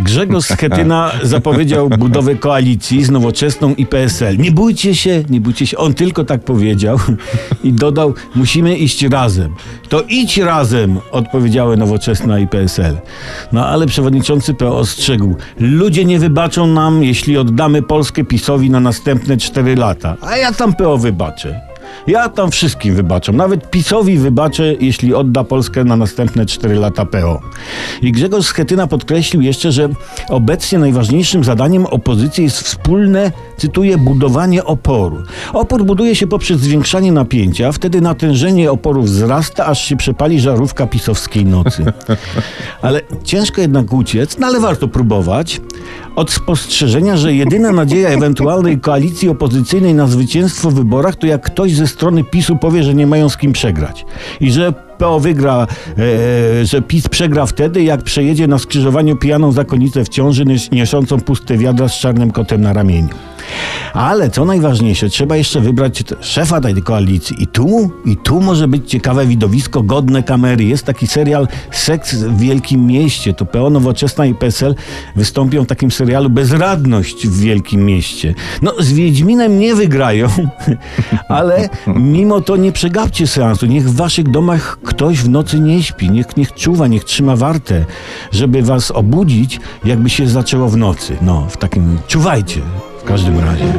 Grzegorz Schetyna zapowiedział budowę koalicji z Nowoczesną i PSL. Nie bójcie się, nie bójcie się. On tylko tak powiedział i dodał, musimy iść razem. To idź razem, odpowiedziały Nowoczesna i PSL. No ale przewodniczący PO ostrzegł, ludzie nie wybaczą nam, jeśli oddamy Polskę PiSowi na następne cztery lata. A ja tam PO wybaczę. Ja tam wszystkim wybaczam. Nawet PiSowi wybaczę, jeśli odda Polskę na następne 4 lata PO. I Grzegorz Schetyna podkreślił jeszcze, że obecnie najważniejszym zadaniem opozycji jest wspólne, cytuję, budowanie oporu. Opór buduje się poprzez zwiększanie napięcia, wtedy natężenie oporu wzrasta, aż się przepali żarówka pisowskiej nocy. Ale ciężko jednak uciec, no ale warto próbować. Od spostrzeżenia, że jedyna nadzieja ewentualnej koalicji opozycyjnej na zwycięstwo w wyborach to jak ktoś ze strony PiSu powie, że nie mają z kim przegrać. I że PO wygra, e, że PiS przegra wtedy, jak przejedzie na skrzyżowaniu pijaną zakonnicę w ciąży nies- niosącą puste wiadra z czarnym kotem na ramieniu. Ale co najważniejsze, trzeba jeszcze wybrać szefa tej koalicji. I tu, i tu może być ciekawe widowisko, godne kamery. Jest taki serial Seks w Wielkim Mieście. To PO Nowoczesna i PSL wystąpią w takim serialu Bezradność w Wielkim Mieście. No, z Wiedźminem nie wygrają, ale mimo to nie przegapcie seansu. Niech w waszych domach ktoś w nocy nie śpi. Niech, niech czuwa, niech trzyma wartę, żeby was obudzić, jakby się zaczęło w nocy. No, w takim czuwajcie w każdym razie.